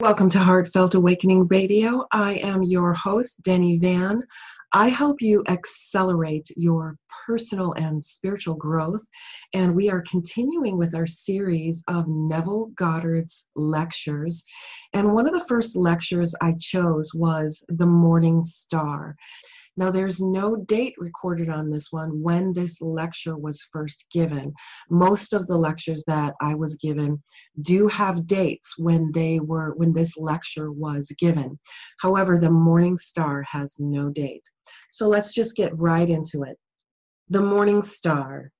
Welcome to Heartfelt Awakening Radio. I am your host, Denny Van. I help you accelerate your personal and spiritual growth, and we are continuing with our series of Neville Goddard's lectures. And one of the first lectures I chose was The Morning Star. Now, there's no date recorded on this one when this lecture was first given. Most of the lectures that I was given do have dates when they were when this lecture was given. However, the Morning Star has no date. So let's just get right into it. The Morning Star.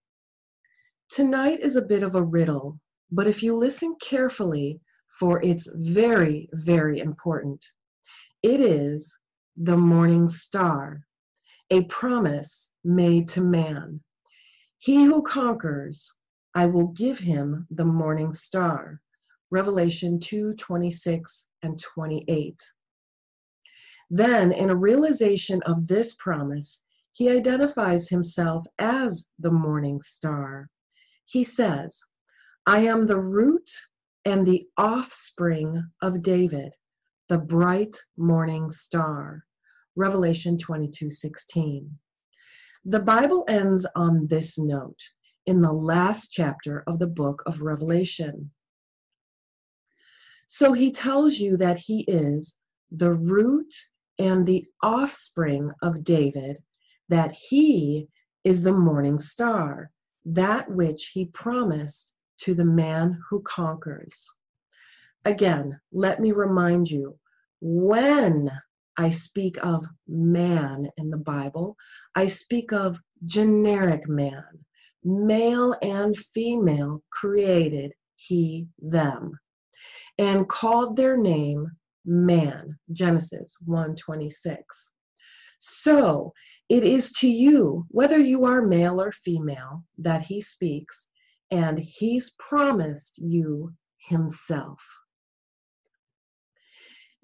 Tonight is a bit of a riddle, but if you listen carefully, for it's very, very important. It is the morning star, a promise made to man. He who conquers, I will give him the morning star. Revelation 2 26 and 28. Then, in a realization of this promise, he identifies himself as the morning star. He says, I am the root and the offspring of David the bright morning star. Revelation 22:16. The Bible ends on this note in the last chapter of the book of Revelation. So he tells you that he is the root and the offspring of David, that he is the morning star, that which he promised to the man who conquers. Again, let me remind you when I speak of man in the Bible, I speak of generic man, male and female created he, them, and called their name man, Genesis 1:26. So, it is to you, whether you are male or female, that he speaks, and he's promised you himself.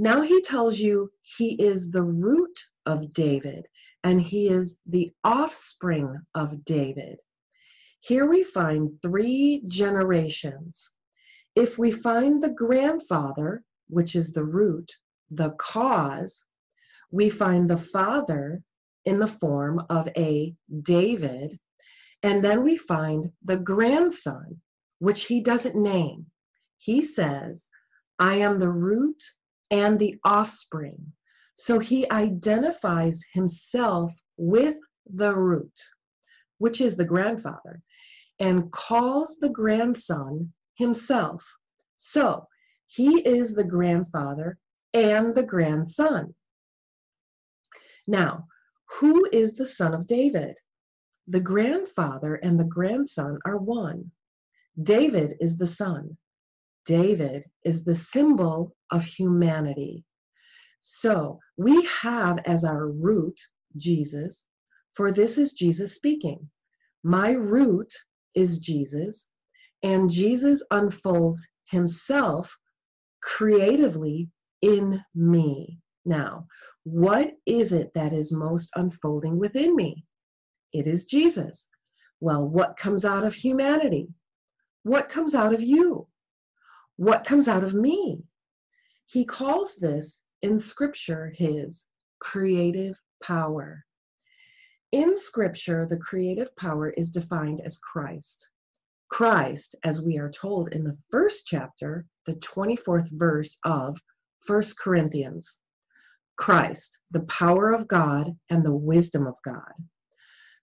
Now he tells you he is the root of David and he is the offspring of David. Here we find three generations. If we find the grandfather, which is the root, the cause, we find the father in the form of a David, and then we find the grandson, which he doesn't name. He says, I am the root and the offspring. So he identifies himself with the root, which is the grandfather, and calls the grandson himself. So he is the grandfather and the grandson. Now, who is the son of David? The grandfather and the grandson are one. David is the son. David is the symbol of humanity. So we have as our root Jesus, for this is Jesus speaking. My root is Jesus, and Jesus unfolds himself creatively in me. Now, what is it that is most unfolding within me? It is Jesus. Well, what comes out of humanity? What comes out of you? What comes out of me? He calls this in Scripture his creative power. In Scripture, the creative power is defined as Christ. Christ, as we are told in the first chapter, the 24th verse of 1 Corinthians. Christ, the power of God and the wisdom of God.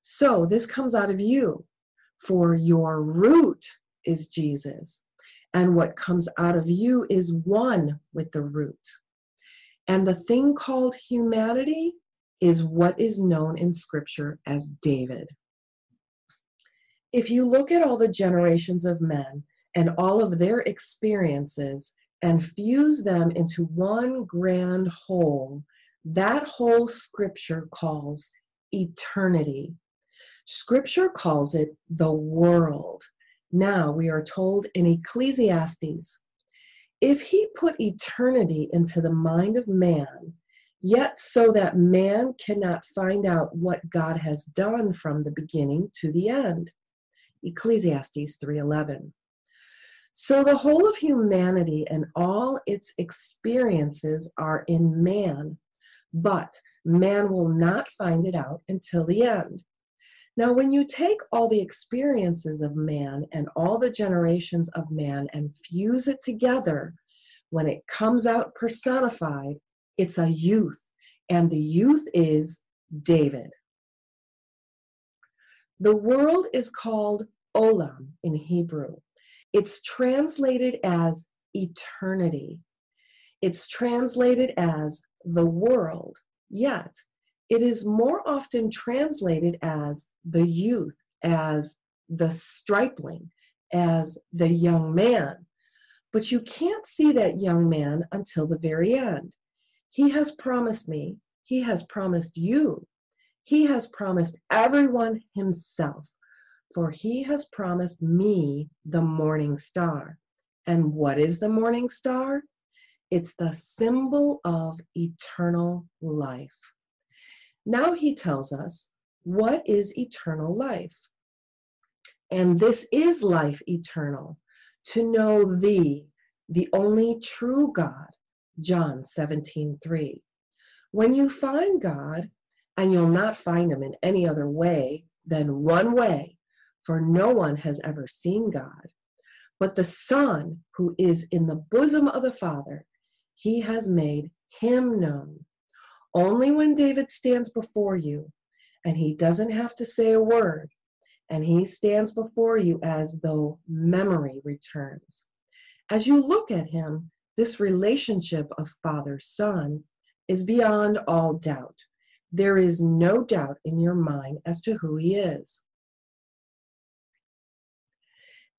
So this comes out of you, for your root is Jesus and what comes out of you is one with the root. And the thing called humanity is what is known in Scripture as David. If you look at all the generations of men and all of their experiences and fuse them into one grand whole, that whole Scripture calls eternity. Scripture calls it the world. Now we are told in Ecclesiastes if he put eternity into the mind of man, yet so that man cannot find out what God has done from the beginning to the end. Ecclesiastes 3:11. So the whole of humanity and all its experiences are in man, but man will not find it out until the end. Now, when you take all the experiences of man and all the generations of man and fuse it together, when it comes out personified, it's a youth, and the youth is David. The world is called Olam in Hebrew. It's translated as eternity. It's translated as the world, yet it is more often translated as the youth, as the stripling, as the young man. But you can't see that young man until the very end. He has promised me, he has promised you, he has promised everyone himself for he has promised me the morning star. And what is the morning star? It's the symbol of eternal life. Now he tells us what is eternal life. And this is life eternal, to know thee, the only true God. John 17, 3. When you find God, and you'll not find him in any other way than one way, for no one has ever seen God. But the Son, who is in the bosom of the Father, he has made him known. Only when David stands before you, and he doesn't have to say a word, and he stands before you as though memory returns. As you look at him, this relationship of father son is beyond all doubt. There is no doubt in your mind as to who he is.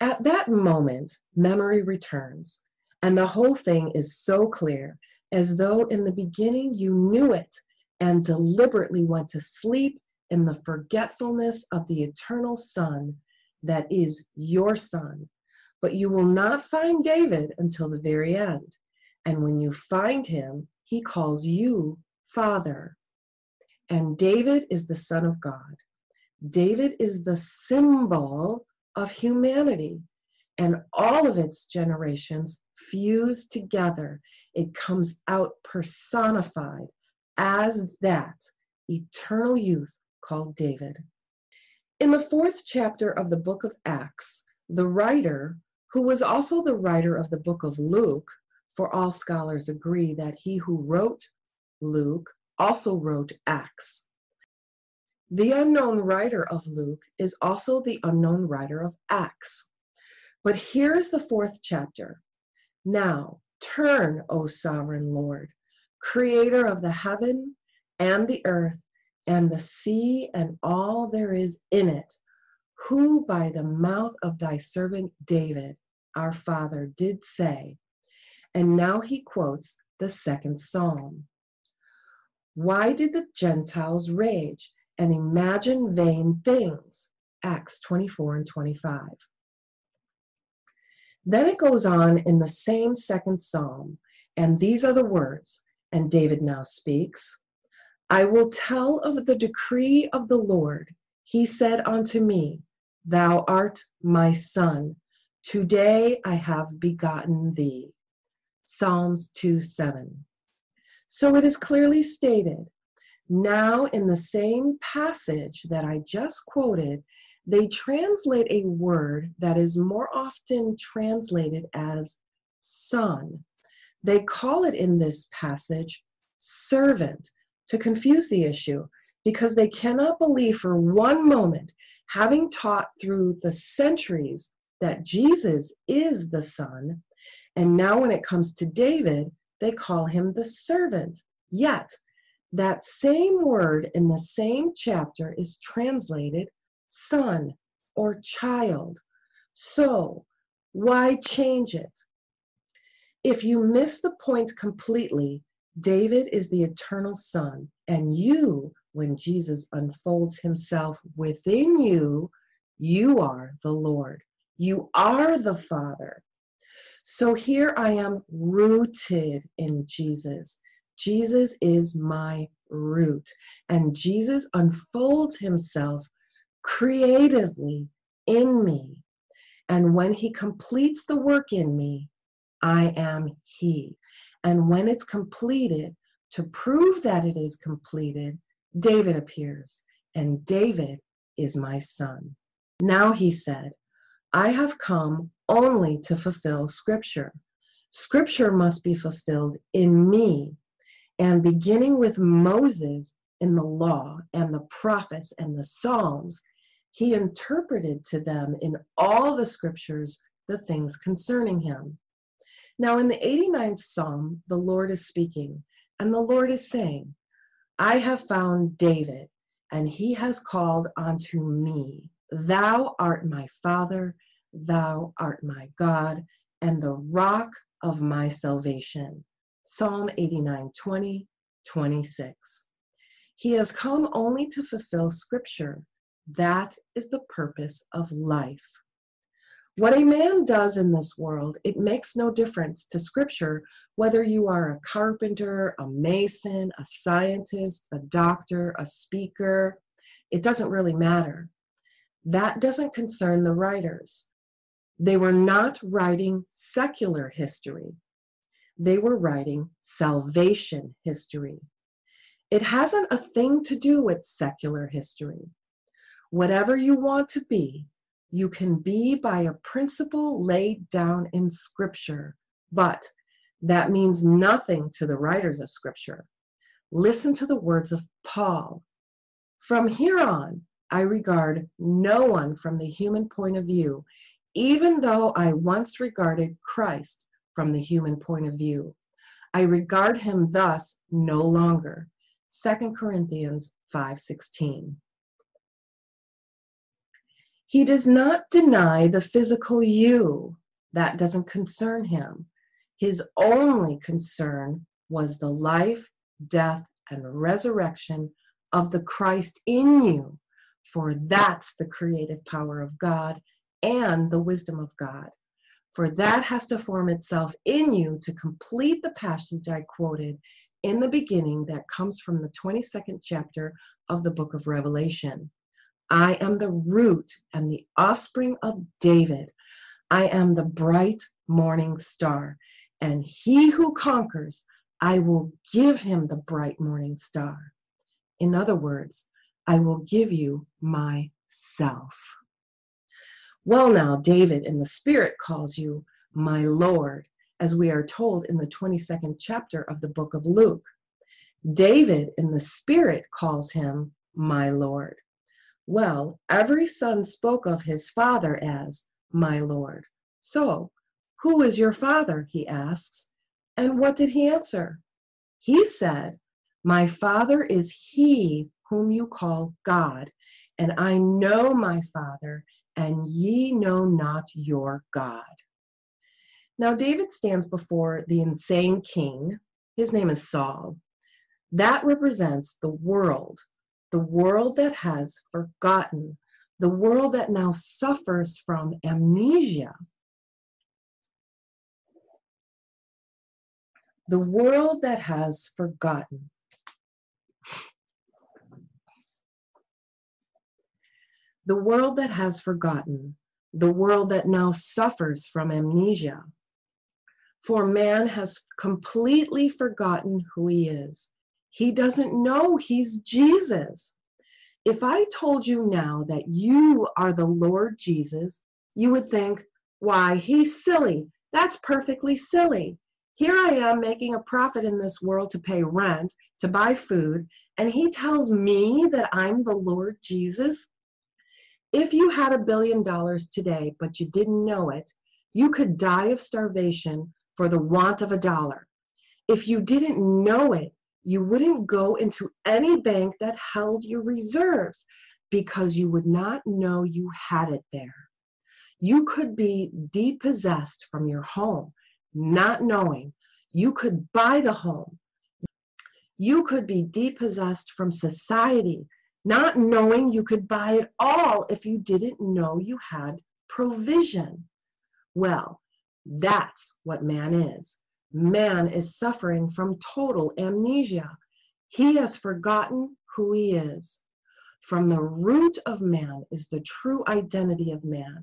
At that moment, memory returns, and the whole thing is so clear, as though in the beginning you knew it and deliberately went to sleep in the forgetfulness of the eternal Son that is your Son. But you will not find David until the very end. And when you find him, he calls you Father. And David is the Son of God. David is the symbol of humanity and all of its generations fused together. It comes out personified as that eternal youth called David. In the fourth chapter of the book of Acts, the writer, who was also the writer of the book of Luke, for all scholars agree that he who wrote Luke also wrote Acts. The unknown writer of Luke is also the unknown writer of Acts. But here is the fourth chapter. Now, turn, O sovereign Lord, creator of the heaven and the earth and the sea and all there is in it, who by the mouth of thy servant David, our father, did say, and now he quotes the second psalm. Why did the Gentiles rage? and imagine vain things. Acts 24 and 25. Then it goes on in the same second psalm, and these are the words, and David now speaks I will tell of the decree of the Lord. He said unto me, Thou art my son. Today I have begotten thee. Psalms 2 7. So it is clearly stated now, in the same passage that I just quoted, they translate a word that is more often translated as son. They call it in this passage servant to confuse the issue because they cannot believe for one moment, having taught through the centuries that Jesus is the Son, and now when it comes to David, they call him the servant. Yet, that same word in the same chapter is translated son or child. So, why change it? If you miss the point completely, David is the eternal son, and you, when Jesus unfolds himself within you, you are the Lord. You are the Father. So here I am rooted in Jesus. Jesus is my root. And Jesus unfolds himself creatively in me. And when he completes the work in me, I am he. And when it's completed, to prove that it is completed, David appears, and David is my son. Now he said, I have come only to fulfill Scripture. Scripture must be fulfilled in me. And beginning with Moses in the law and the prophets and the Psalms, he interpreted to them in all the scriptures the things concerning him. Now, in the 89th Psalm, the Lord is speaking, and the Lord is saying, I have found David, and he has called unto me. Thou art my Father, thou art my God, and the rock of my salvation. Psalm 89 20, 26. He has come only to fulfill Scripture. That is the purpose of life. What a man does in this world, it makes no difference to Scripture whether you are a carpenter, a mason, a scientist, a doctor, a speaker. It doesn't really matter. That doesn't concern the writers. They were not writing secular history, they were writing salvation history. It hasn't a thing to do with secular history. Whatever you want to be, you can be by a principle laid down in Scripture, but that means nothing to the writers of Scripture. Listen to the words of Paul. From here on, I regard no one from the human point of view, even though I once regarded Christ from the human point of view. I regard him thus no longer. 2 Corinthians 5:16. He does not deny the physical you. That doesn't concern him. His only concern was the life, death, and resurrection of the Christ in you, for that's the creative power of God and the wisdom of God. For that has to form itself in you to complete the passage I quoted in the beginning that comes from the 22nd chapter of the book of Revelation. I am the root and the offspring of David. I am the bright morning star. And he who conquers, I will give him the bright morning star. In other words, I will give you myself. Well, now, David in the Spirit calls you my Lord, as we are told in the 22nd chapter of the book of Luke. David in the Spirit calls him my Lord. Well, every son spoke of his father as my Lord. So, who is your father? he asks. And what did he answer? He said, My father is he whom you call God, and I know my father, and ye know not your God. Now, David stands before the insane king. His name is Saul. That represents the world the world that has forgotten, the world that now suffers from amnesia. The world that has forgotten. The world that has forgotten, the world that now suffers from amnesia. For man has completely forgotten who he is. He doesn't know he's Jesus. If I told you now that you are the Lord Jesus, you would think, why, he's silly. That's perfectly silly. Here I am making a profit in this world to pay rent, to buy food, and he tells me that I'm the Lord Jesus? If you had a billion dollars today, but you didn't know it, you could die of starvation for the want of a dollar. If you didn't know it, you wouldn't go into any bank that held your reserves because you would not know you had it there. You could be depossessed from your home, not knowing. You could buy the home. You could be depossessed from society, not knowing you could buy it all if you didn't know you had provision. Well, that's what man is. Man is suffering from total amnesia. He has forgotten who he is. From the root of man is the true identity of man.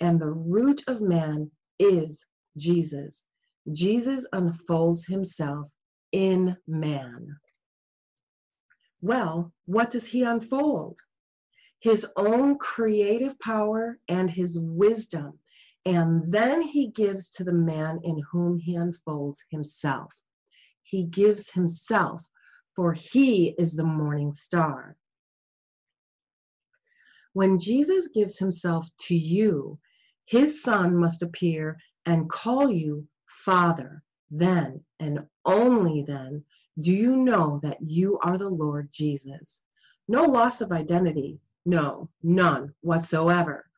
and the root of man is Jesus. Jesus unfolds himself in man. Well, what does he unfold? His own creative power and his wisdom. And then he gives to the man in whom he unfolds himself. He gives himself, for he is the morning star. When Jesus gives himself to you, his son must appear and call you Father. Then and only then do you know that you are the Lord Jesus? No loss of identity. No, none whatsoever.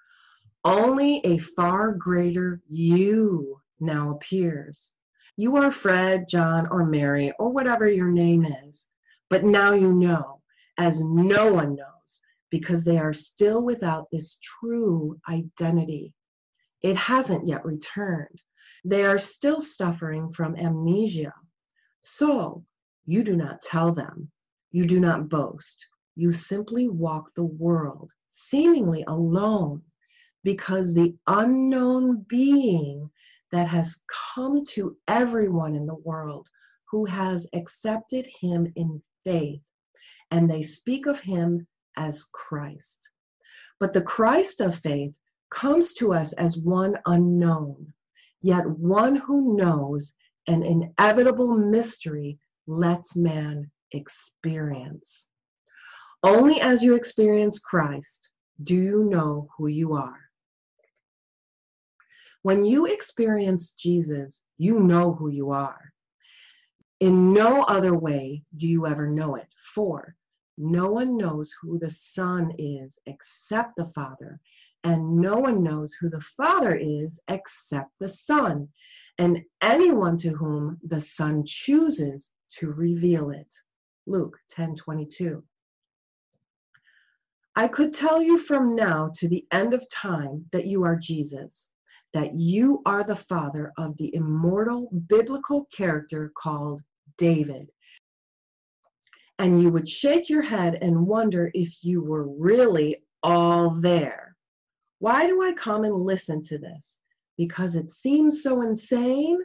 Only a far greater you now appears. You are Fred, John, or Mary, or whatever your name is. But now you know, as no one knows, because they are still without this true identity. It hasn't yet returned. They are still suffering from amnesia. So, you do not tell them. You do not boast. You simply walk the world, seemingly alone, because the unknown being that has come to everyone in the world who has accepted him in faith, and they speak of him as Christ. But the Christ of faith comes to us as one unknown, yet one who knows an inevitable mystery lets man experience. Only as you experience Christ do you know who you are. When you experience Jesus, you know who you are. In no other way do you ever know it. For no one knows who the Son is except the Father, and no one knows who the Father is except the Son, and anyone to whom the Son chooses to reveal it. Luke 10:22. I could tell you from now to the end of time that you are Jesus, that you are the father of the immortal biblical character called David. And you would shake your head and wonder if you were really all there. Why do I come and listen to this? Because it seems so insane?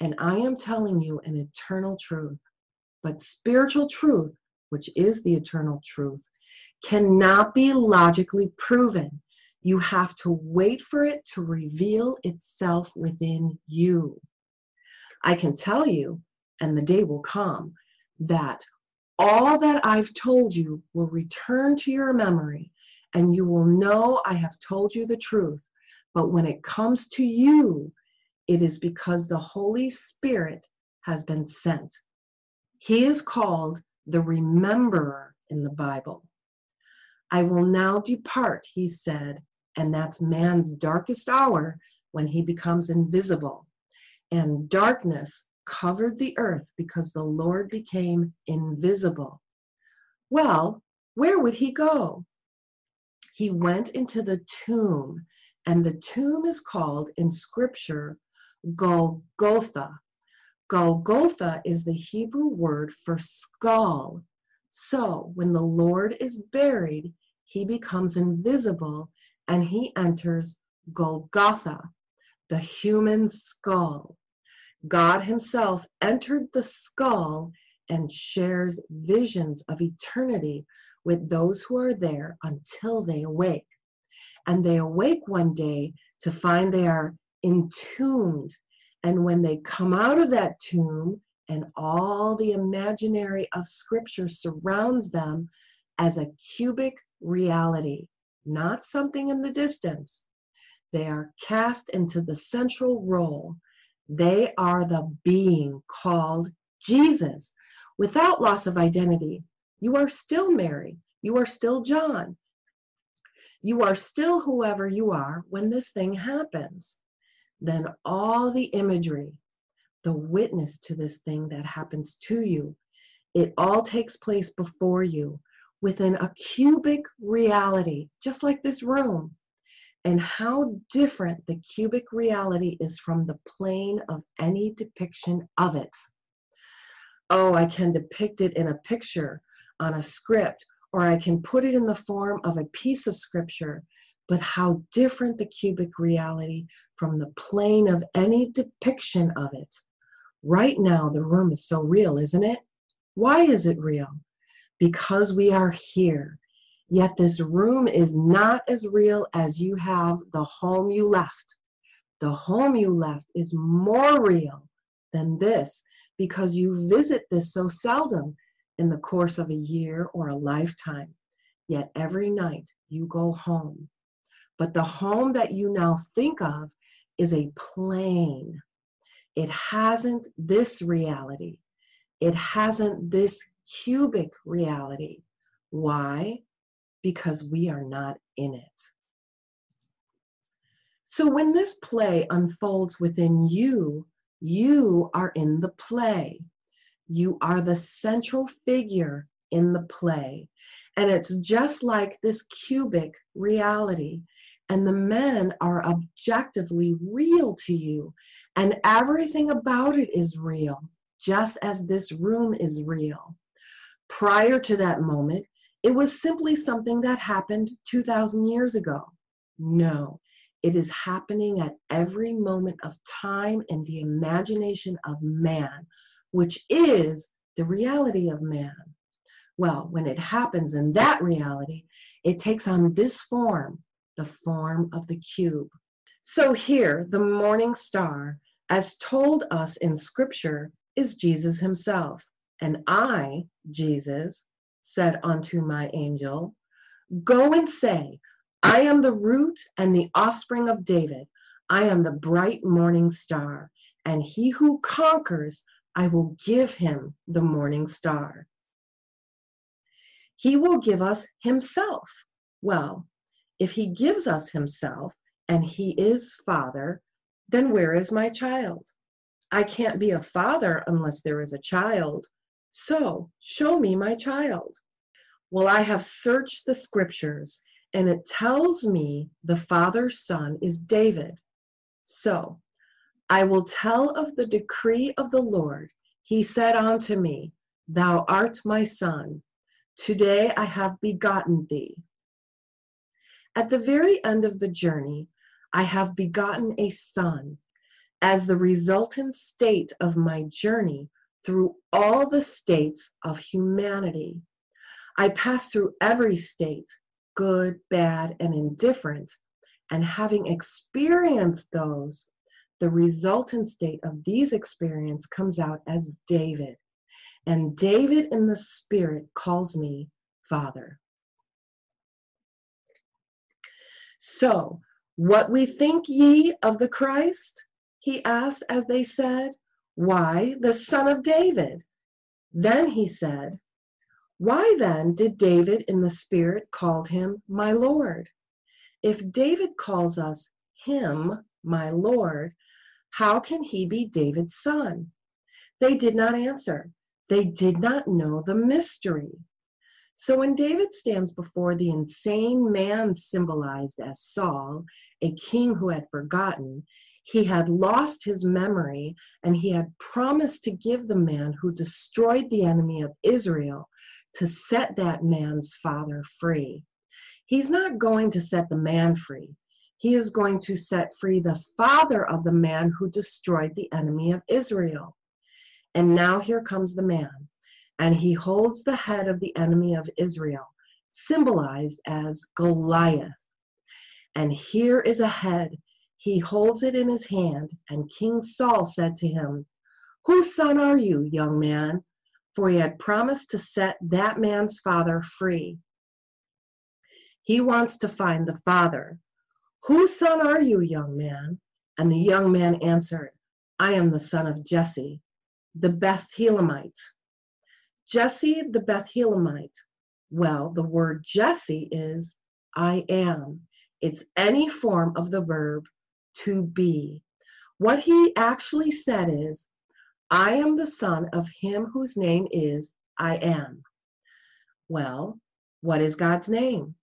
And I am telling you an eternal truth. But spiritual truth, which is the eternal truth, cannot be logically proven. You have to wait for it to reveal itself within you. I can tell you, and the day will come, that all that I've told you will return to your memory, and you will know I have told you the truth. But when it comes to you, it is because the Holy Spirit has been sent. He is called the rememberer in the Bible. I will now depart, he said, and that's man's darkest hour when he becomes invisible. And darkness covered the earth because the Lord became invisible. Well, where would he go? He went into the tomb, and the tomb is called in scripture Golgotha. Golgotha is the Hebrew word for skull. So when the Lord is buried, he becomes invisible and he enters Golgotha, the human skull. God himself entered the skull and shares visions of eternity with those who are there until they awake. And they awake one day to find they are entombed. And when they come out of that tomb and all the imaginary of Scripture surrounds them as a cubic reality, not something in the distance, they are cast into the central role. They are the being called Jesus. Without loss of identity, you are still Mary. You are still John. You are still whoever you are when this thing happens then all the imagery, the witness to this thing that happens to you, it all takes place before you within a cubic reality, just like this room. And how different the cubic reality is from the plane of any depiction of it. Oh, I can depict it in a picture on a script, or I can put it in the form of a piece of scripture but how different the cubic reality from the plane of any depiction of it. Right now, the room is so real, isn't it? Why is it real? Because we are here. Yet this room is not as real as you have the home you left. The home you left is more real than this because you visit this so seldom in the course of a year or a lifetime. Yet every night you go home. But the home that you now think of is a plane. It hasn't this reality. It hasn't this cubic reality. Why? Because we are not in it. So when this play unfolds within you, you are in the play. You are the central figure in the play. And it's just like this cubic reality. And the men are objectively real to you. And everything about it is real, just as this room is real. Prior to that moment, it was simply something that happened 2,000 years ago. No, it is happening at every moment of time in the imagination of man, which is the reality of man. Well, when it happens in that reality, it takes on this form, the form of the cube. So here, the morning star, as told us in scripture, is Jesus himself. And I, Jesus, said unto my angel, Go and say, I am the root and the offspring of David. I am the bright morning star, and he who conquers, I will give him the morning star. He will give us himself. Well, if he gives us himself and he is father, then where is my child? I can't be a father unless there is a child. So show me my child. Well, I have searched the scriptures and it tells me the father's son is David. So I will tell of the decree of the Lord. He said unto me, Thou art my son. Today I have begotten thee. At the very end of the journey, I have begotten a son as the resultant state of my journey through all the states of humanity. I pass through every state good, bad, and indifferent, and having experienced those, the resultant state of these experiences comes out as David. And David in the spirit calls me Father. So, what we think ye of the Christ? He asked as they said, Why, the son of David. Then he said, why then did David in the Spirit called him my Lord? If David calls us him my Lord, how can he be David's son? They did not answer. They did not know the mystery. So when David stands before the insane man symbolized as Saul, a king who had forgotten, he had lost his memory and he had promised to give the man who destroyed the enemy of Israel to set that man's father free. He's not going to set the man free. He is going to set free the father of the man who destroyed the enemy of Israel. And now here comes the man, and he holds the head of the enemy of Israel, symbolized as Goliath. And here is a head. He holds it in his hand, and King Saul said to him, Whose son are you, young man? for he had promised to set that man's father free. He wants to find the father. Whose son are you, young man? And the young man answered, I am the son of Jesse, the Bethlehemite. Jesse the Bethlehemite. Well, the word Jesse is I am. It's any form of the verb to be. What he actually said is, I am the son of him whose name is I am. Well, what is God's name?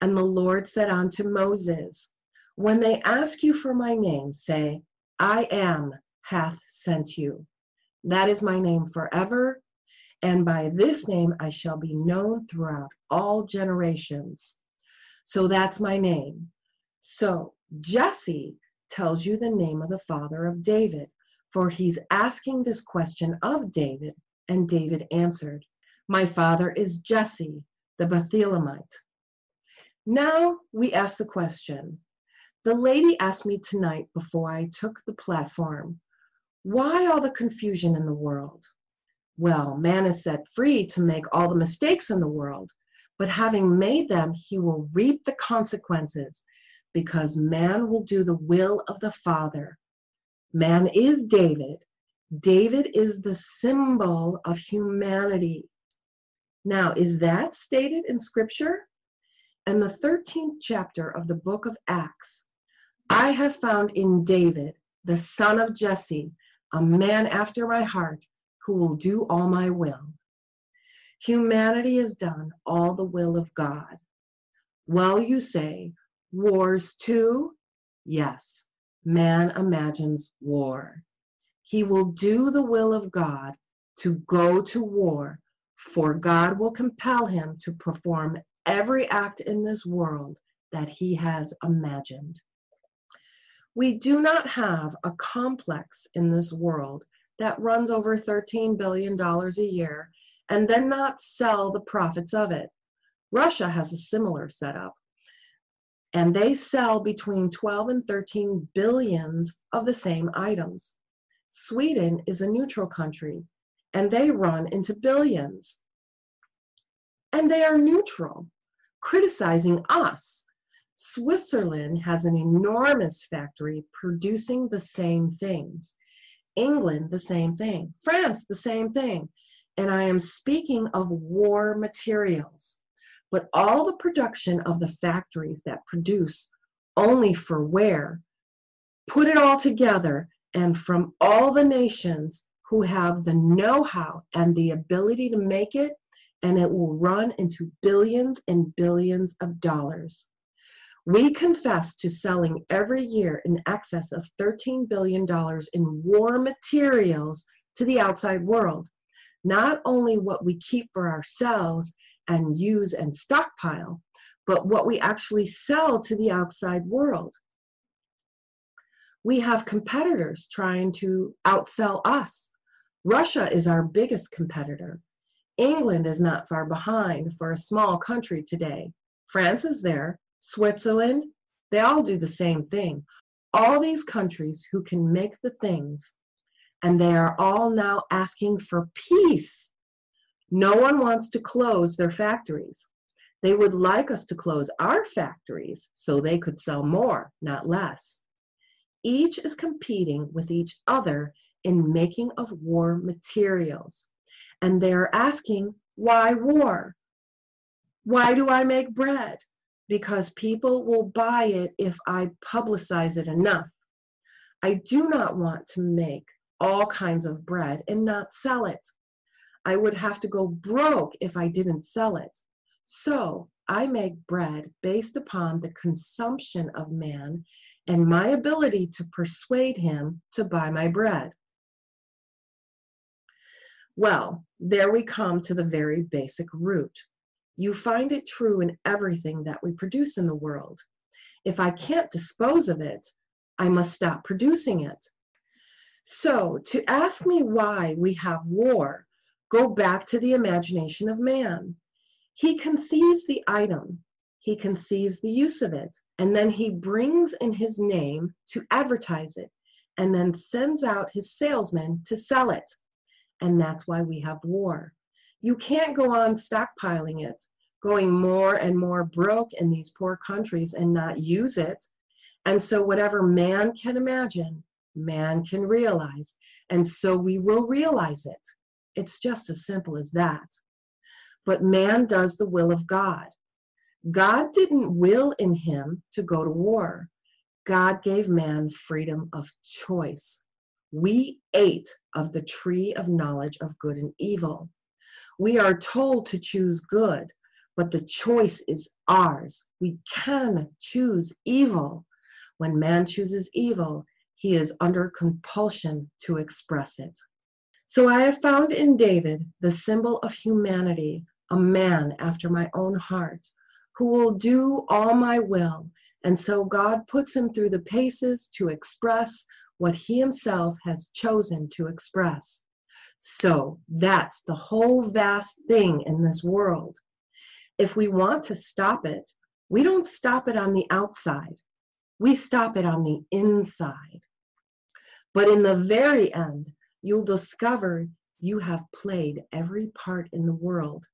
And the Lord said unto Moses, When they ask you for my name, say, I am hath sent you. That is my name forever, and by this name I shall be known throughout all generations. So that's my name. So Jesse tells you the name of the father of David, for he's asking this question of David, and David answered, My father is Jesse, the Bethlehemite. Now we ask the question. The lady asked me tonight before I took the platform, why all the confusion in the world? Well, man is set free to make all the mistakes in the world, but having made them, he will reap the consequences because man will do the will of the Father. Man is David. David is the symbol of humanity. Now, is that stated in Scripture? In the 13th chapter of the book of Acts, I have found in David, the son of Jesse, a man after my heart who will do all my will. Humanity has done all the will of God. Well, you say, wars too? Yes, man imagines war. He will do the will of God to go to war, for God will compel him to perform every act in this world that he has imagined. We do not have a complex in this world that runs over $13 billion a year and then not sell the profits of it. Russia has a similar setup. And they sell between 12 and 13 billions of the same items. Sweden is a neutral country and they run into billions. And they are neutral, criticizing us. Switzerland has an enormous factory producing the same things. England, the same thing. France, the same thing. And I am speaking of war materials. But all the production of the factories that produce only for wear, put it all together, and from all the nations who have the know how and the ability to make it, and it will run into billions and billions of dollars. We confess to selling every year in excess of $13 billion in war materials to the outside world. Not only what we keep for ourselves and use and stockpile, but what we actually sell to the outside world. We have competitors trying to outsell us. Russia is our biggest competitor. England is not far behind for a small country today. France is there, Switzerland, they all do the same thing. All these countries who can make the things, and they are all now asking for peace. No one wants to close their factories. They would like us to close our factories so they could sell more, not less. Each is competing with each other in making of war materials. And they are asking, why war? Why do I make bread? because people will buy it if I publicize it enough. I do not want to make all kinds of bread and not sell it. I would have to go broke if I didn't sell it. So I make bread based upon the consumption of man and my ability to persuade him to buy my bread. Well, there we come to the very basic root. You find it true in everything that we produce in the world. If I can't dispose of it, I must stop producing it. So, to ask me why we have war, go back to the imagination of man. He conceives the item, he conceives the use of it, and then he brings in his name to advertise it, and then sends out his salesmen to sell it. And that's why we have war. You can't go on stockpiling it, going more and more broke in these poor countries and not use it. And so, whatever man can imagine, man can realize. And so, we will realize it. It's just as simple as that. But man does the will of God. God didn't will in him to go to war. God gave man freedom of choice. We ate of the tree of knowledge of good and evil. We are told to choose good, but the choice is ours. We can choose evil. When man chooses evil, he is under compulsion to express it. So I have found in David the symbol of humanity, a man after my own heart, who will do all my will And so God puts him through the paces to express what he himself has chosen to express. So that's the whole vast thing in this world. If we want to stop it, we don't stop it on the outside, we stop it on the inside. But in the very end, you'll discover you have played every part in the world.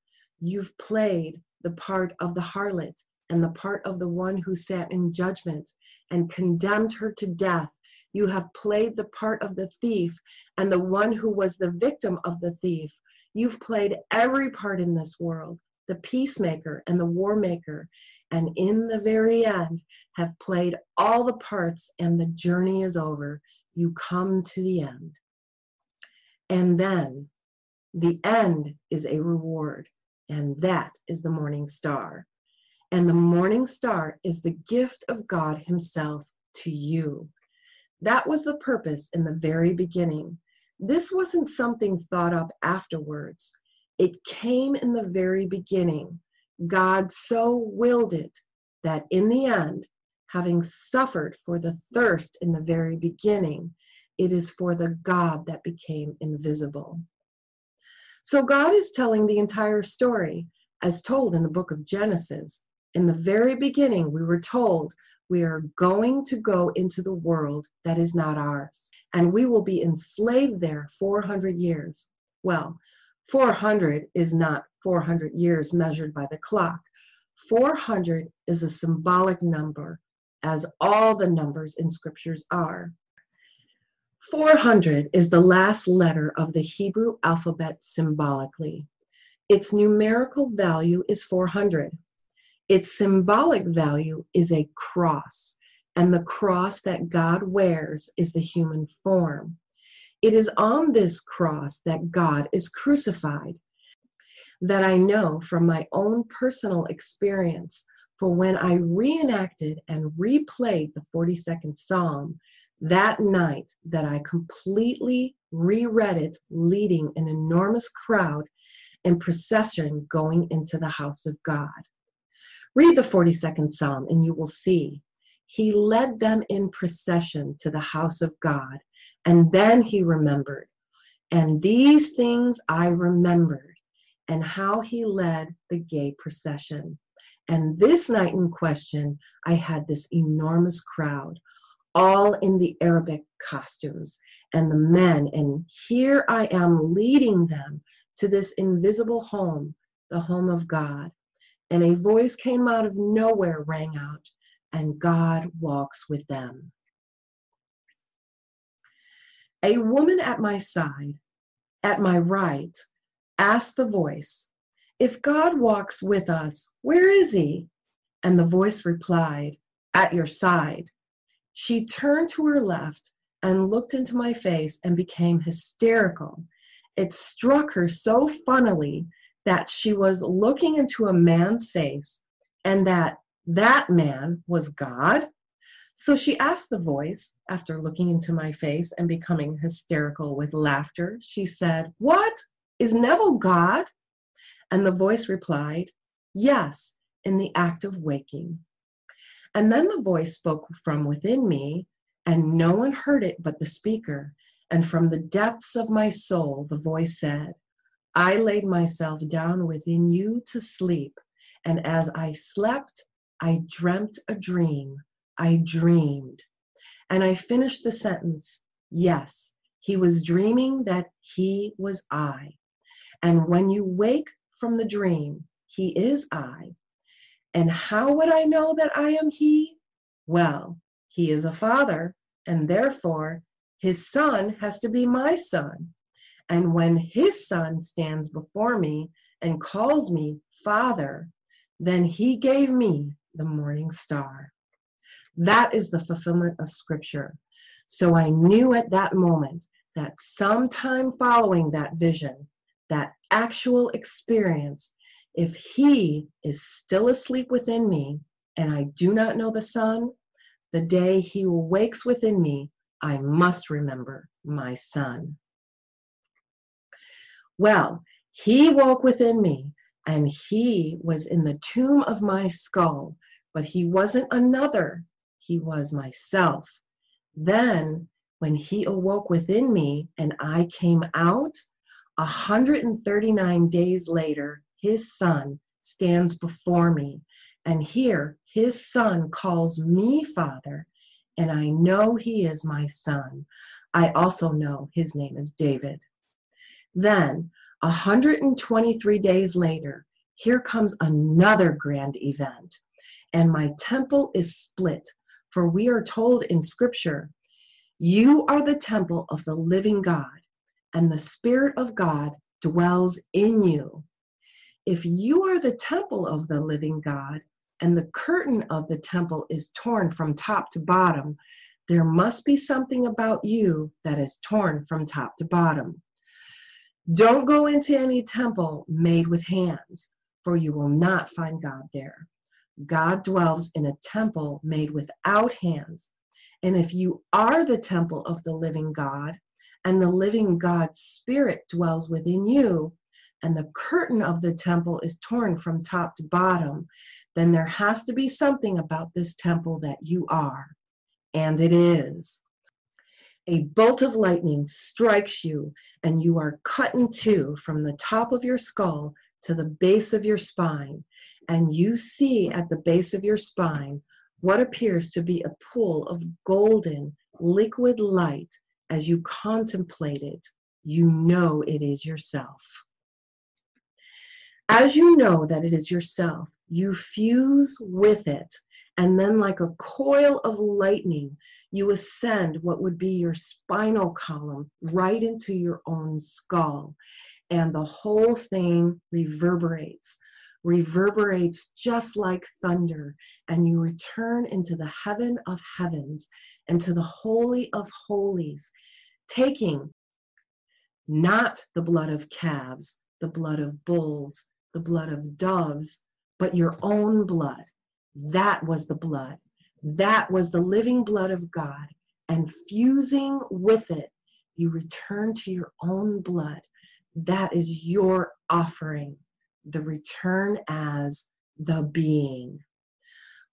You've played the part of the harlot and the part of the one who sat in judgment and condemned her to death. You have played the part of the thief and the one who was the victim of the thief. You've played every part in this world, the peacemaker and the war maker, and in the very end have played all the parts, and the journey is over. You come to the end. And then the end is a reward, and that is the morning star. And the morning star is the gift of God Himself to you. That was the purpose in the very beginning. This wasn't something thought up afterwards, it came in the very beginning. God so willed it that in the end, having suffered for the thirst in the very beginning, it is for the God that became invisible. So God is telling the entire story as told in the book of Genesis. In the very beginning, we were told we are going to go into the world that is not ours, and we will be enslaved there 400 years. Well, 400 is not 400 years measured by the clock. 400 is a symbolic number, as all the numbers in scriptures are. 400 is the last letter of the Hebrew alphabet symbolically. Its numerical value is 400. Its symbolic value is a cross, and the cross that God wears is the human form. It is on this cross that God is crucified. That I know from my own personal experience, for when I reenacted and replayed the 42nd Psalm, that night that I completely reread it, leading an enormous crowd in procession going into the house of God. Read the 42nd Psalm and you will see. He led them in procession to the house of God, and then he remembered. And these things I remembered, and how he led the gay procession. And this night in question, I had this enormous crowd all in the Arabic costumes and the men. And here I am leading them to this invisible home, the home of God. And a voice came out of nowhere, rang out, and God walks with them. A woman at my side, at my right, asked the voice, If God walks with us, where is he? And the voice replied, At your side. She turned to her left and looked into my face and became hysterical. It struck her so funnily that she was looking into a man's face and that that man was God. So she asked the voice, after looking into my face and becoming hysterical with laughter, she said, What? Is Neville God? And the voice replied, Yes, in the act of waking. And then the voice spoke from within me, and no one heard it but the speaker. And from the depths of my soul, the voice said, I laid myself down within you to sleep. And as I slept, I dreamt a dream. I dreamed. And I finished the sentence Yes, he was dreaming that he was I. And when you wake from the dream, he is I. And how would I know that I am he? Well, he is a father, and therefore his son has to be my son. And when his son stands before me and calls me father, then he gave me the morning star. That is the fulfillment of scripture. So I knew at that moment that sometime following that vision, that actual experience, if he is still asleep within me, and I do not know the son, the day he awakes within me, I must remember my son. Well, he woke within me, and he was in the tomb of my skull, but he wasn't another, he was myself. Then, when he awoke within me and I came out, 139 days later, his son stands before me. And here, his son calls me father, and I know he is my son. I also know his name is David. Then, 123 days later, here comes another grand event, and my temple is split. For we are told in Scripture, You are the temple of the living God, and the Spirit of God dwells in you. If you are the temple of the living God, and the curtain of the temple is torn from top to bottom, there must be something about you that is torn from top to bottom. Don't go into any temple made with hands, for you will not find God there. God dwells in a temple made without hands. And if you are the temple of the living God, and the living God's Spirit dwells within you, and the curtain of the temple is torn from top to bottom, then there has to be something about this temple that you are. And it is. A bolt of lightning strikes you, and you are cut in two from the top of your skull to the base of your spine. And you see at the base of your spine what appears to be a pool of golden, liquid light as you contemplate it, you know it is yourself. As you know that it is yourself, you fuse with it, and then, like a coil of lightning, you ascend what would be your spinal column right into your own skull, and the whole thing reverberates reverberates just like thunder, and you return into the heaven of heavens, into the holy of holies, taking not the blood of calves, the blood of bulls, the blood of doves, but your own blood. That was the blood. That was the living blood of God. And fusing with it, you return to your own blood. That is your offering the return as the being.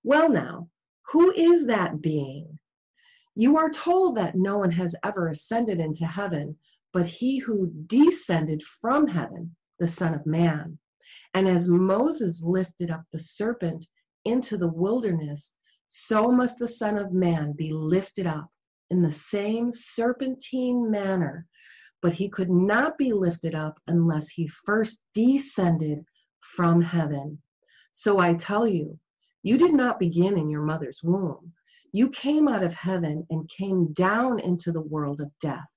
Well, now, who is that being? You are told that no one has ever ascended into heaven but he who descended from heaven, the Son of Man. And as Moses lifted up the serpent into the wilderness, so must the Son of Man be lifted up in the same serpentine manner but he could not be lifted up unless he first descended from heaven. So I tell you, you did not begin in your mother's womb. You came out of heaven and came down into the world of death,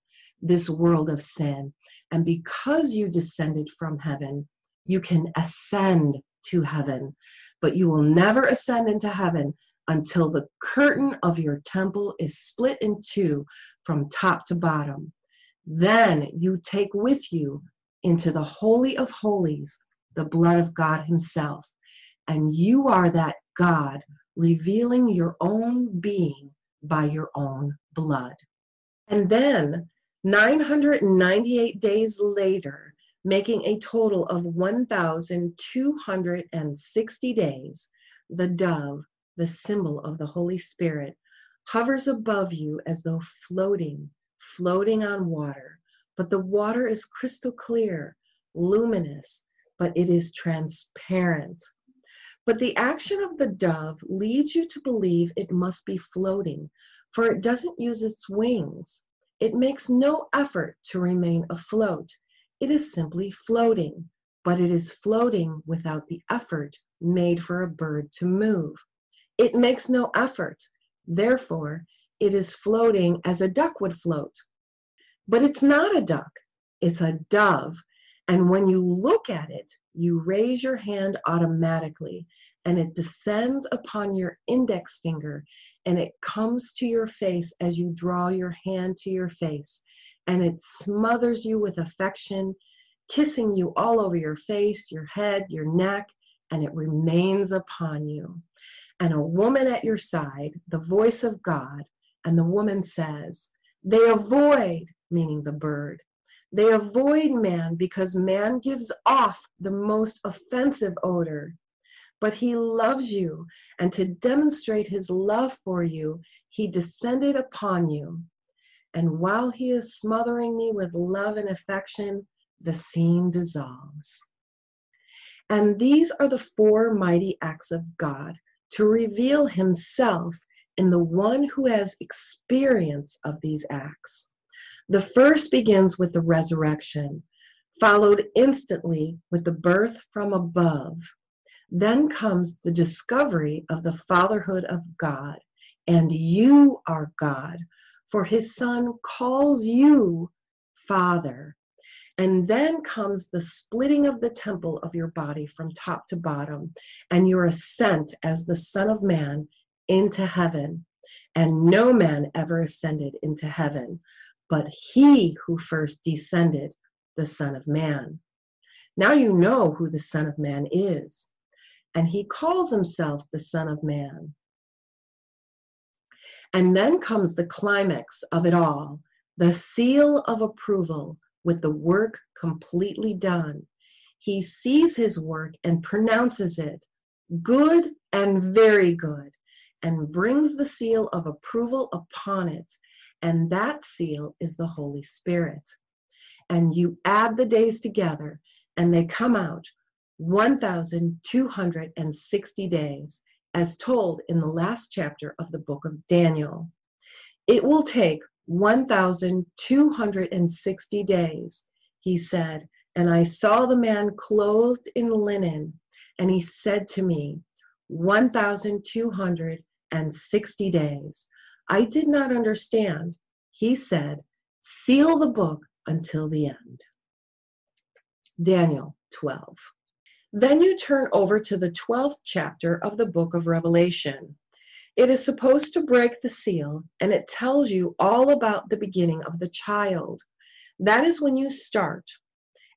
this world of sin. And because you descended from heaven, you can ascend to heaven. But you will never ascend into heaven until the curtain of your temple is split in two from top to bottom. Then you take with you into the Holy of Holies the blood of God Himself. And you are that God revealing your own being by your own blood. And then 998 days later, making a total of 1,260 days, the dove, the symbol of the Holy Spirit, hovers above you as though floating floating on water, but the water is crystal clear, luminous, but it is transparent. But the action of the dove leads you to believe it must be floating, for it doesn't use its wings. It makes no effort to remain afloat. It is simply floating, but it is floating without the effort made for a bird to move. It makes no effort. Therefore, it is floating as a duck would float. But it's not a duck, it's a dove. And when you look at it, you raise your hand automatically and it descends upon your index finger and it comes to your face as you draw your hand to your face and it smothers you with affection, kissing you all over your face, your head, your neck, and it remains upon you. And a woman at your side, the voice of God, and the woman says, They avoid, meaning the bird, they avoid man because man gives off the most offensive odor. but he loves you, and to demonstrate his love for you, he descended upon you. And while he is smothering me with love and affection, the scene dissolves. And these are the four mighty acts of God to reveal himself in the one who has experience of these acts. The first begins with the resurrection, followed instantly with the birth from above. Then comes the discovery of the fatherhood of God, and you are God, for his son calls you Father. And then comes the splitting of the temple of your body from top to bottom, and your ascent as the Son of Man into heaven. And no man ever ascended into heaven, but he who first descended, the Son of Man. Now you know who the Son of Man is, and he calls himself the Son of Man. And then comes the climax of it all the seal of approval with the work completely done. He sees his work and pronounces it good and very good, and brings the seal of approval upon it. And that seal is the Holy Spirit. And you add the days together, and they come out 1,260 days, as told in the last chapter of the book of Daniel. It will take 1,260 days, he said, and I saw the man clothed in linen, and he said to me, 1,260 days. I did not understand. He said, Seal the book until the end. Daniel 12. Then you turn over to the 12th chapter of the book of Revelation. It is supposed to break the seal, and it tells you all about the beginning of the child. That is when you start,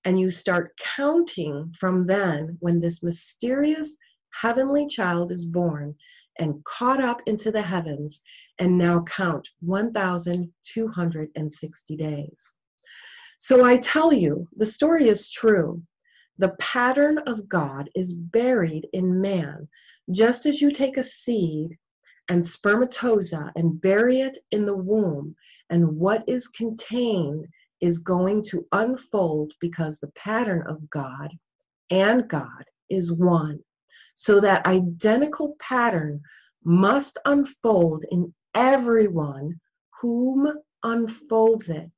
and you start counting from then when this mysterious heavenly child is born and caught up into the heavens, and now count 1,260 days. So I tell you, the story is true. The pattern of God is buried in man, just as you take a seed and spermatozoa and bury it in the womb, and what is contained is going to unfold because the pattern of God and God is one. So that identical pattern must unfold in everyone whom unfolds it,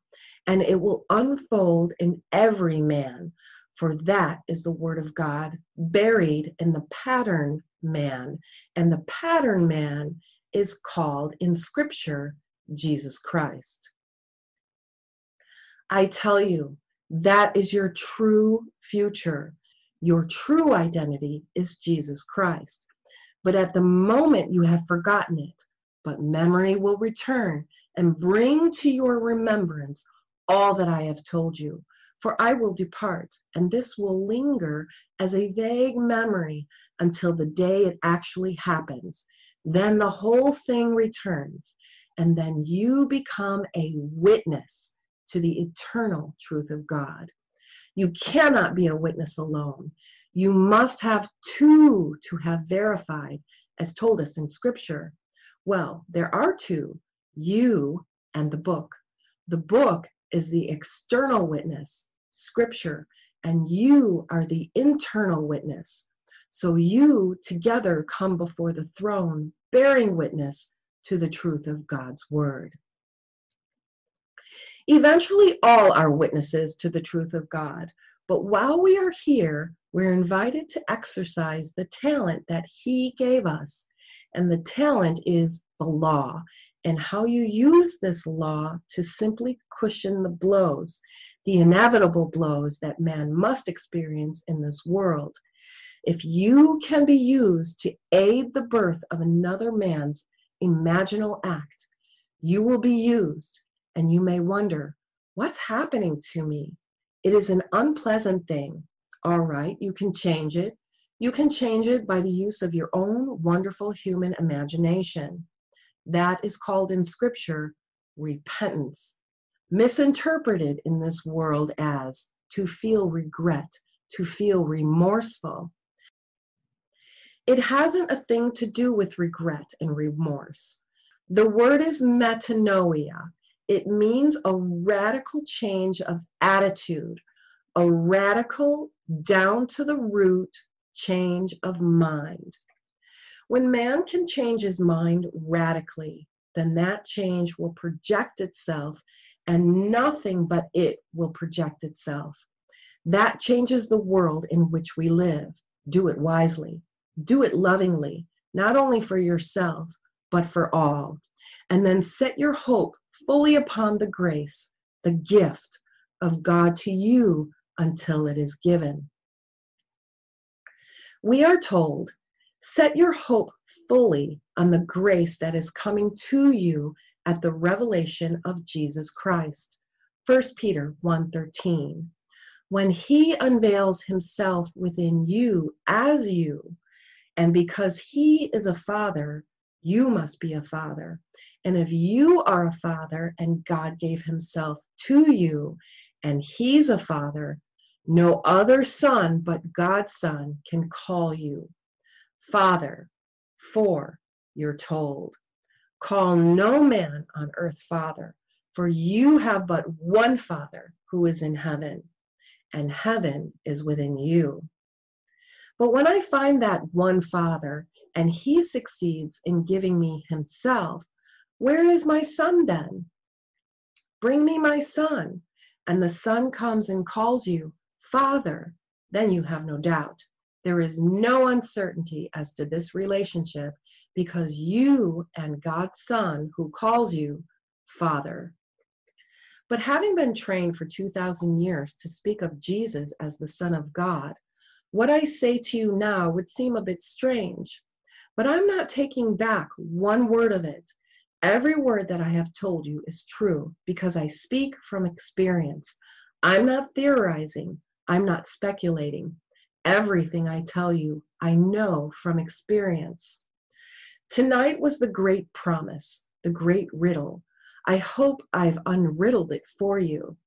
and it will unfold in every man. For that is the word of God buried in the pattern man. And the pattern man is called in Scripture Jesus Christ. I tell you, that is your true future. Your true identity is Jesus Christ. But at the moment you have forgotten it, but memory will return and bring to your remembrance all that I have told you. For I will depart, and this will linger as a vague memory until the day it actually happens. Then the whole thing returns, and then you become a witness to the eternal truth of God. You cannot be a witness alone. You must have two to have verified, as told us in Scripture. Well, there are two you and the book. The book is the external witness, Scripture, and you are the internal witness, so you together come before the throne, bearing witness to the truth of God's word. Eventually, all are witnesses to the truth of God. But while we are here, we're invited to exercise the talent that He gave us. And the talent is the law, and how you use this law to simply cushion the blows, the inevitable blows that man must experience in this world. If you can be used to aid the birth of another man's imaginal act, you will be used, and you may wonder, what's happening to me? It is an unpleasant thing. All right, you can change it. You can change it by the use of your own wonderful human imagination. That is called in Scripture repentance, misinterpreted in this world as to feel regret, to feel remorseful. It hasn't a thing to do with regret and remorse. The word is metanoia. It means a radical change of attitude, a radical, down to the root change of mind. When man can change his mind radically, then that change will project itself and nothing but it will project itself. That changes the world in which we live. Do it wisely, do it lovingly, not only for yourself, but for all. And then set your hope fully upon the grace, the gift of God to you until it is given. We are told, set your hope fully on the grace that is coming to you at the revelation of Jesus Christ. 1 Peter 1:13. When he unveils himself within you as you, and because he is a father, you must be a father. And if you are a father and God gave himself to you, and he's a father, no other son but God's son can call you Father, for you're told, Call no man on earth Father, for you have but one Father who is in heaven, and heaven is within you. But when I find that one Father, and he succeeds in giving me himself, where is my son then? Bring me my son. And the son comes and calls you Father, then you have no doubt. There is no uncertainty as to this relationship because you and God's Son, who calls you Father. But having been trained for 2,000 years to speak of Jesus as the Son of God, what I say to you now would seem a bit strange. But I'm not taking back one word of it. Every word that I have told you is true because I speak from experience. I'm not theorizing. I'm not speculating. Everything I tell you, I know from experience. Tonight was the great promise, the great riddle. I hope I've unriddled it for you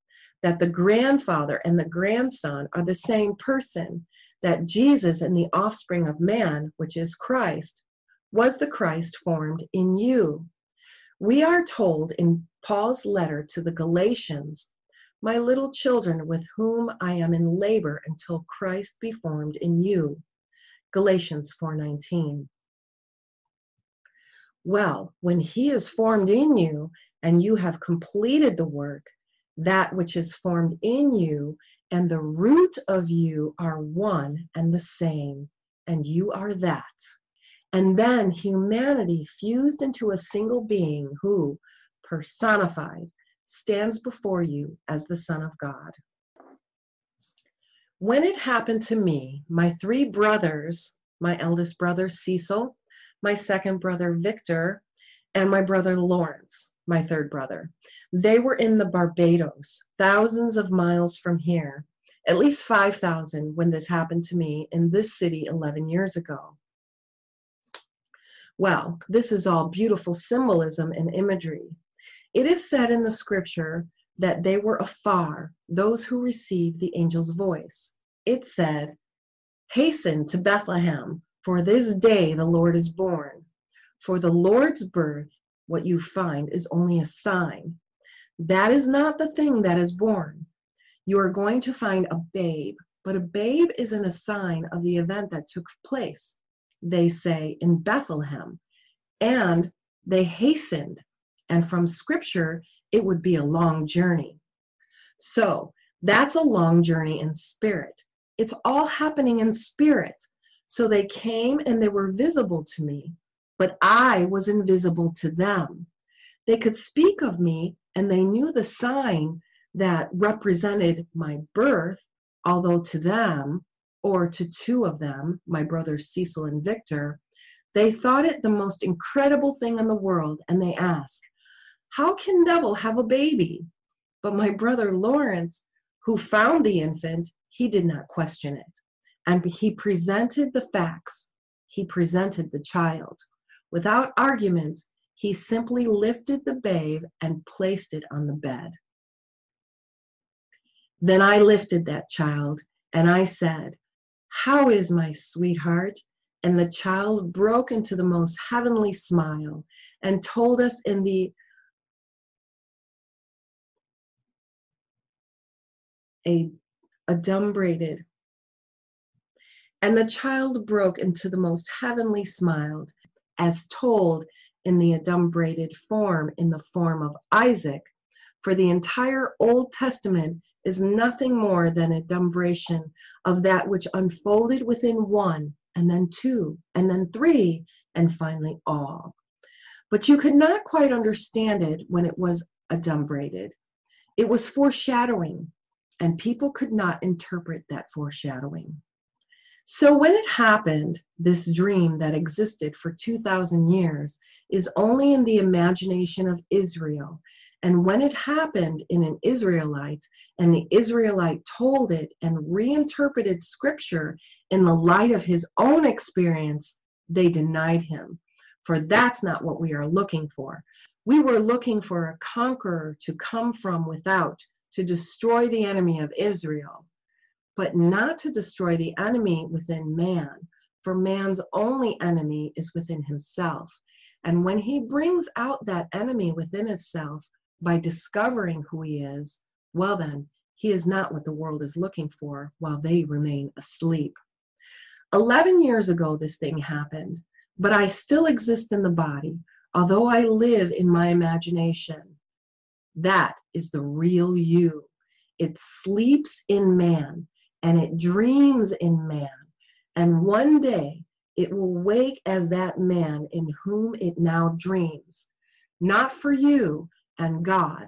that the grandfather and the grandson are the same person, that Jesus and the offspring of man, which is Christ, was the Christ formed in you. We are told in Paul's letter to the Galatians my little children with whom I am in labor until Christ be formed in you. Galatians 4:19. Well, when he is formed in you and you have completed the work, that which is formed in you and the root of you are one and the same, and you are that. And then humanity fused into a single being who, personified, stands before you as the Son of God. When it happened to me, my three brothers, my eldest brother Cecil, my second brother Victor, and my brother Lawrence, my third brother, they were in the Barbados, thousands of miles from here, at least 5,000 when this happened to me in this city 11 years ago. Well, this is all beautiful symbolism and imagery. It is said in the scripture that they were afar, those who received the angel's voice. It said, Hasten to Bethlehem, for this day the Lord is born. For the Lord's birth, what you find is only a sign. That is not the thing that is born. You are going to find a babe, but a babe isn't a sign of the event that took place, they say in Bethlehem. And they hastened and from scripture, it would be a long journey. So that's a long journey in spirit. It's all happening in spirit. So they came and they were visible to me, but I was invisible to them. They could speak of me and they knew the sign that represented my birth, although to them, or to two of them, my brothers Cecil and Victor, they thought it the most incredible thing in the world and they asked, how can Neville have a baby? But my brother Lawrence, who found the infant, he did not question it. And he presented the facts. He presented the child. Without arguments, he simply lifted the babe and placed it on the bed. Then I lifted that child and I said, How is my sweetheart? And the child broke into the most heavenly smile and told us in the a adumbrated. And the child broke into the most heavenly smile, as told in the adumbrated form in the form of Isaac, for the entire Old Testament is nothing more than adumbration of that which unfolded within one, and then two, and then three, and finally all. But you could not quite understand it when it was adumbrated. It was foreshadowing, and people could not interpret that foreshadowing. So when it happened, this dream that existed for 2,000 years is only in the imagination of Israel. And when it happened in an Israelite, and the Israelite told it and reinterpreted scripture in the light of his own experience, they denied him. For that's not what we are looking for. We were looking for a conqueror to come from without to destroy the enemy of Israel but not to destroy the enemy within man, for man's only enemy is within himself. And when he brings out that enemy within himself by discovering who he is, well, then, he is not what the world is looking for while they remain asleep. 11 years ago, this thing happened, but I still exist in the body, although I live in my imagination. That is the real you. It sleeps in man and it dreams in man. And one day it will wake as that man in whom it now dreams, not for you and God,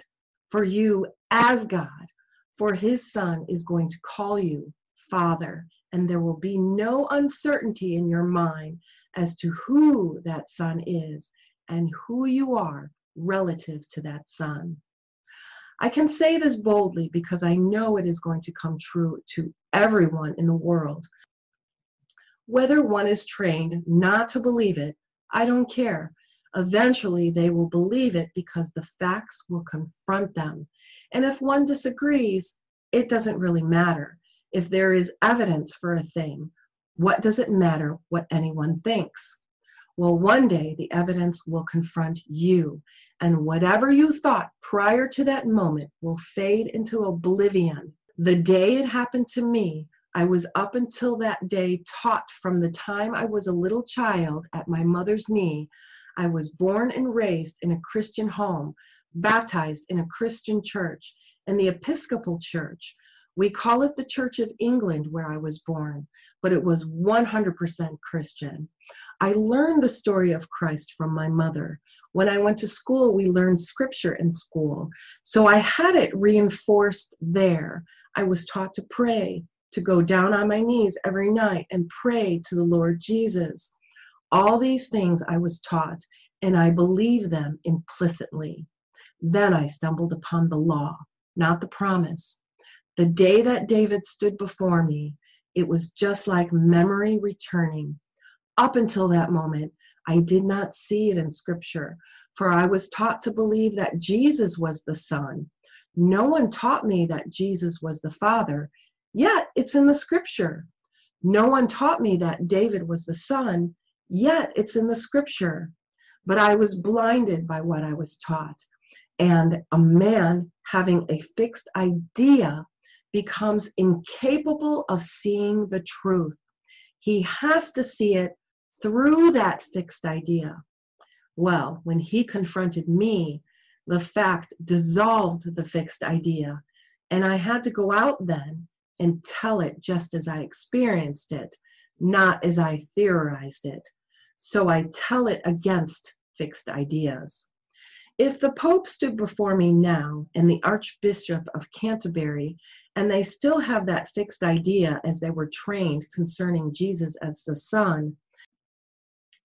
for you as God, for his son is going to call you Father, and there will be no uncertainty in your mind as to who that son is and who you are relative to that son. I can say this boldly because I know it is going to come true to everyone in the world. Whether one is trained not to believe it, I don't care. Eventually, they will believe it because the facts will confront them. And if one disagrees, it doesn't really matter. If there is evidence for a thing, what does it matter what anyone thinks? Well, one day the evidence will confront you, and whatever you thought prior to that moment will fade into oblivion. The day it happened to me, I was up until that day taught from the time I was a little child at my mother's knee. I was born and raised in a Christian home, baptized in a Christian church, in the Episcopal Church. We call it the Church of England where I was born, but it was 100% Christian. I learned the story of Christ from my mother. When I went to school, we learned scripture in school. So I had it reinforced there. I was taught to pray, to go down on my knees every night and pray to the Lord Jesus. All these things I was taught, and I believed them implicitly. Then I stumbled upon the law, not the promise. The day that David stood before me, it was just like memory returning up until that moment, I did not see it in Scripture, for I was taught to believe that Jesus was the Son. No one taught me that Jesus was the Father, yet it's in the Scripture. No one taught me that David was the Son, yet it's in the Scripture. But I was blinded by what I was taught. And a man having a fixed idea becomes incapable of seeing the truth. He has to see it through that fixed idea. Well, when he confronted me, the fact dissolved the fixed idea. And I had to go out then and tell it just as I experienced it, not as I theorized it. So I tell it against fixed ideas. If the Pope stood before me now and the Archbishop of Canterbury, and they still have that fixed idea as they were trained concerning Jesus as the Son,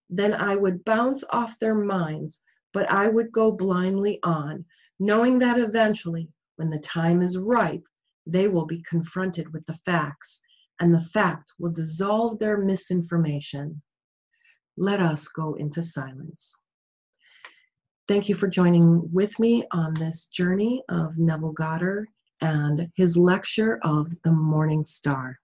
then I would bounce off their minds, but I would go blindly on, knowing that eventually, when the time is ripe, they will be confronted with the facts, and the fact will dissolve their misinformation. Let us go into silence. Thank you for joining with me on this journey of Neville Goddard and his lecture of the Morning Star.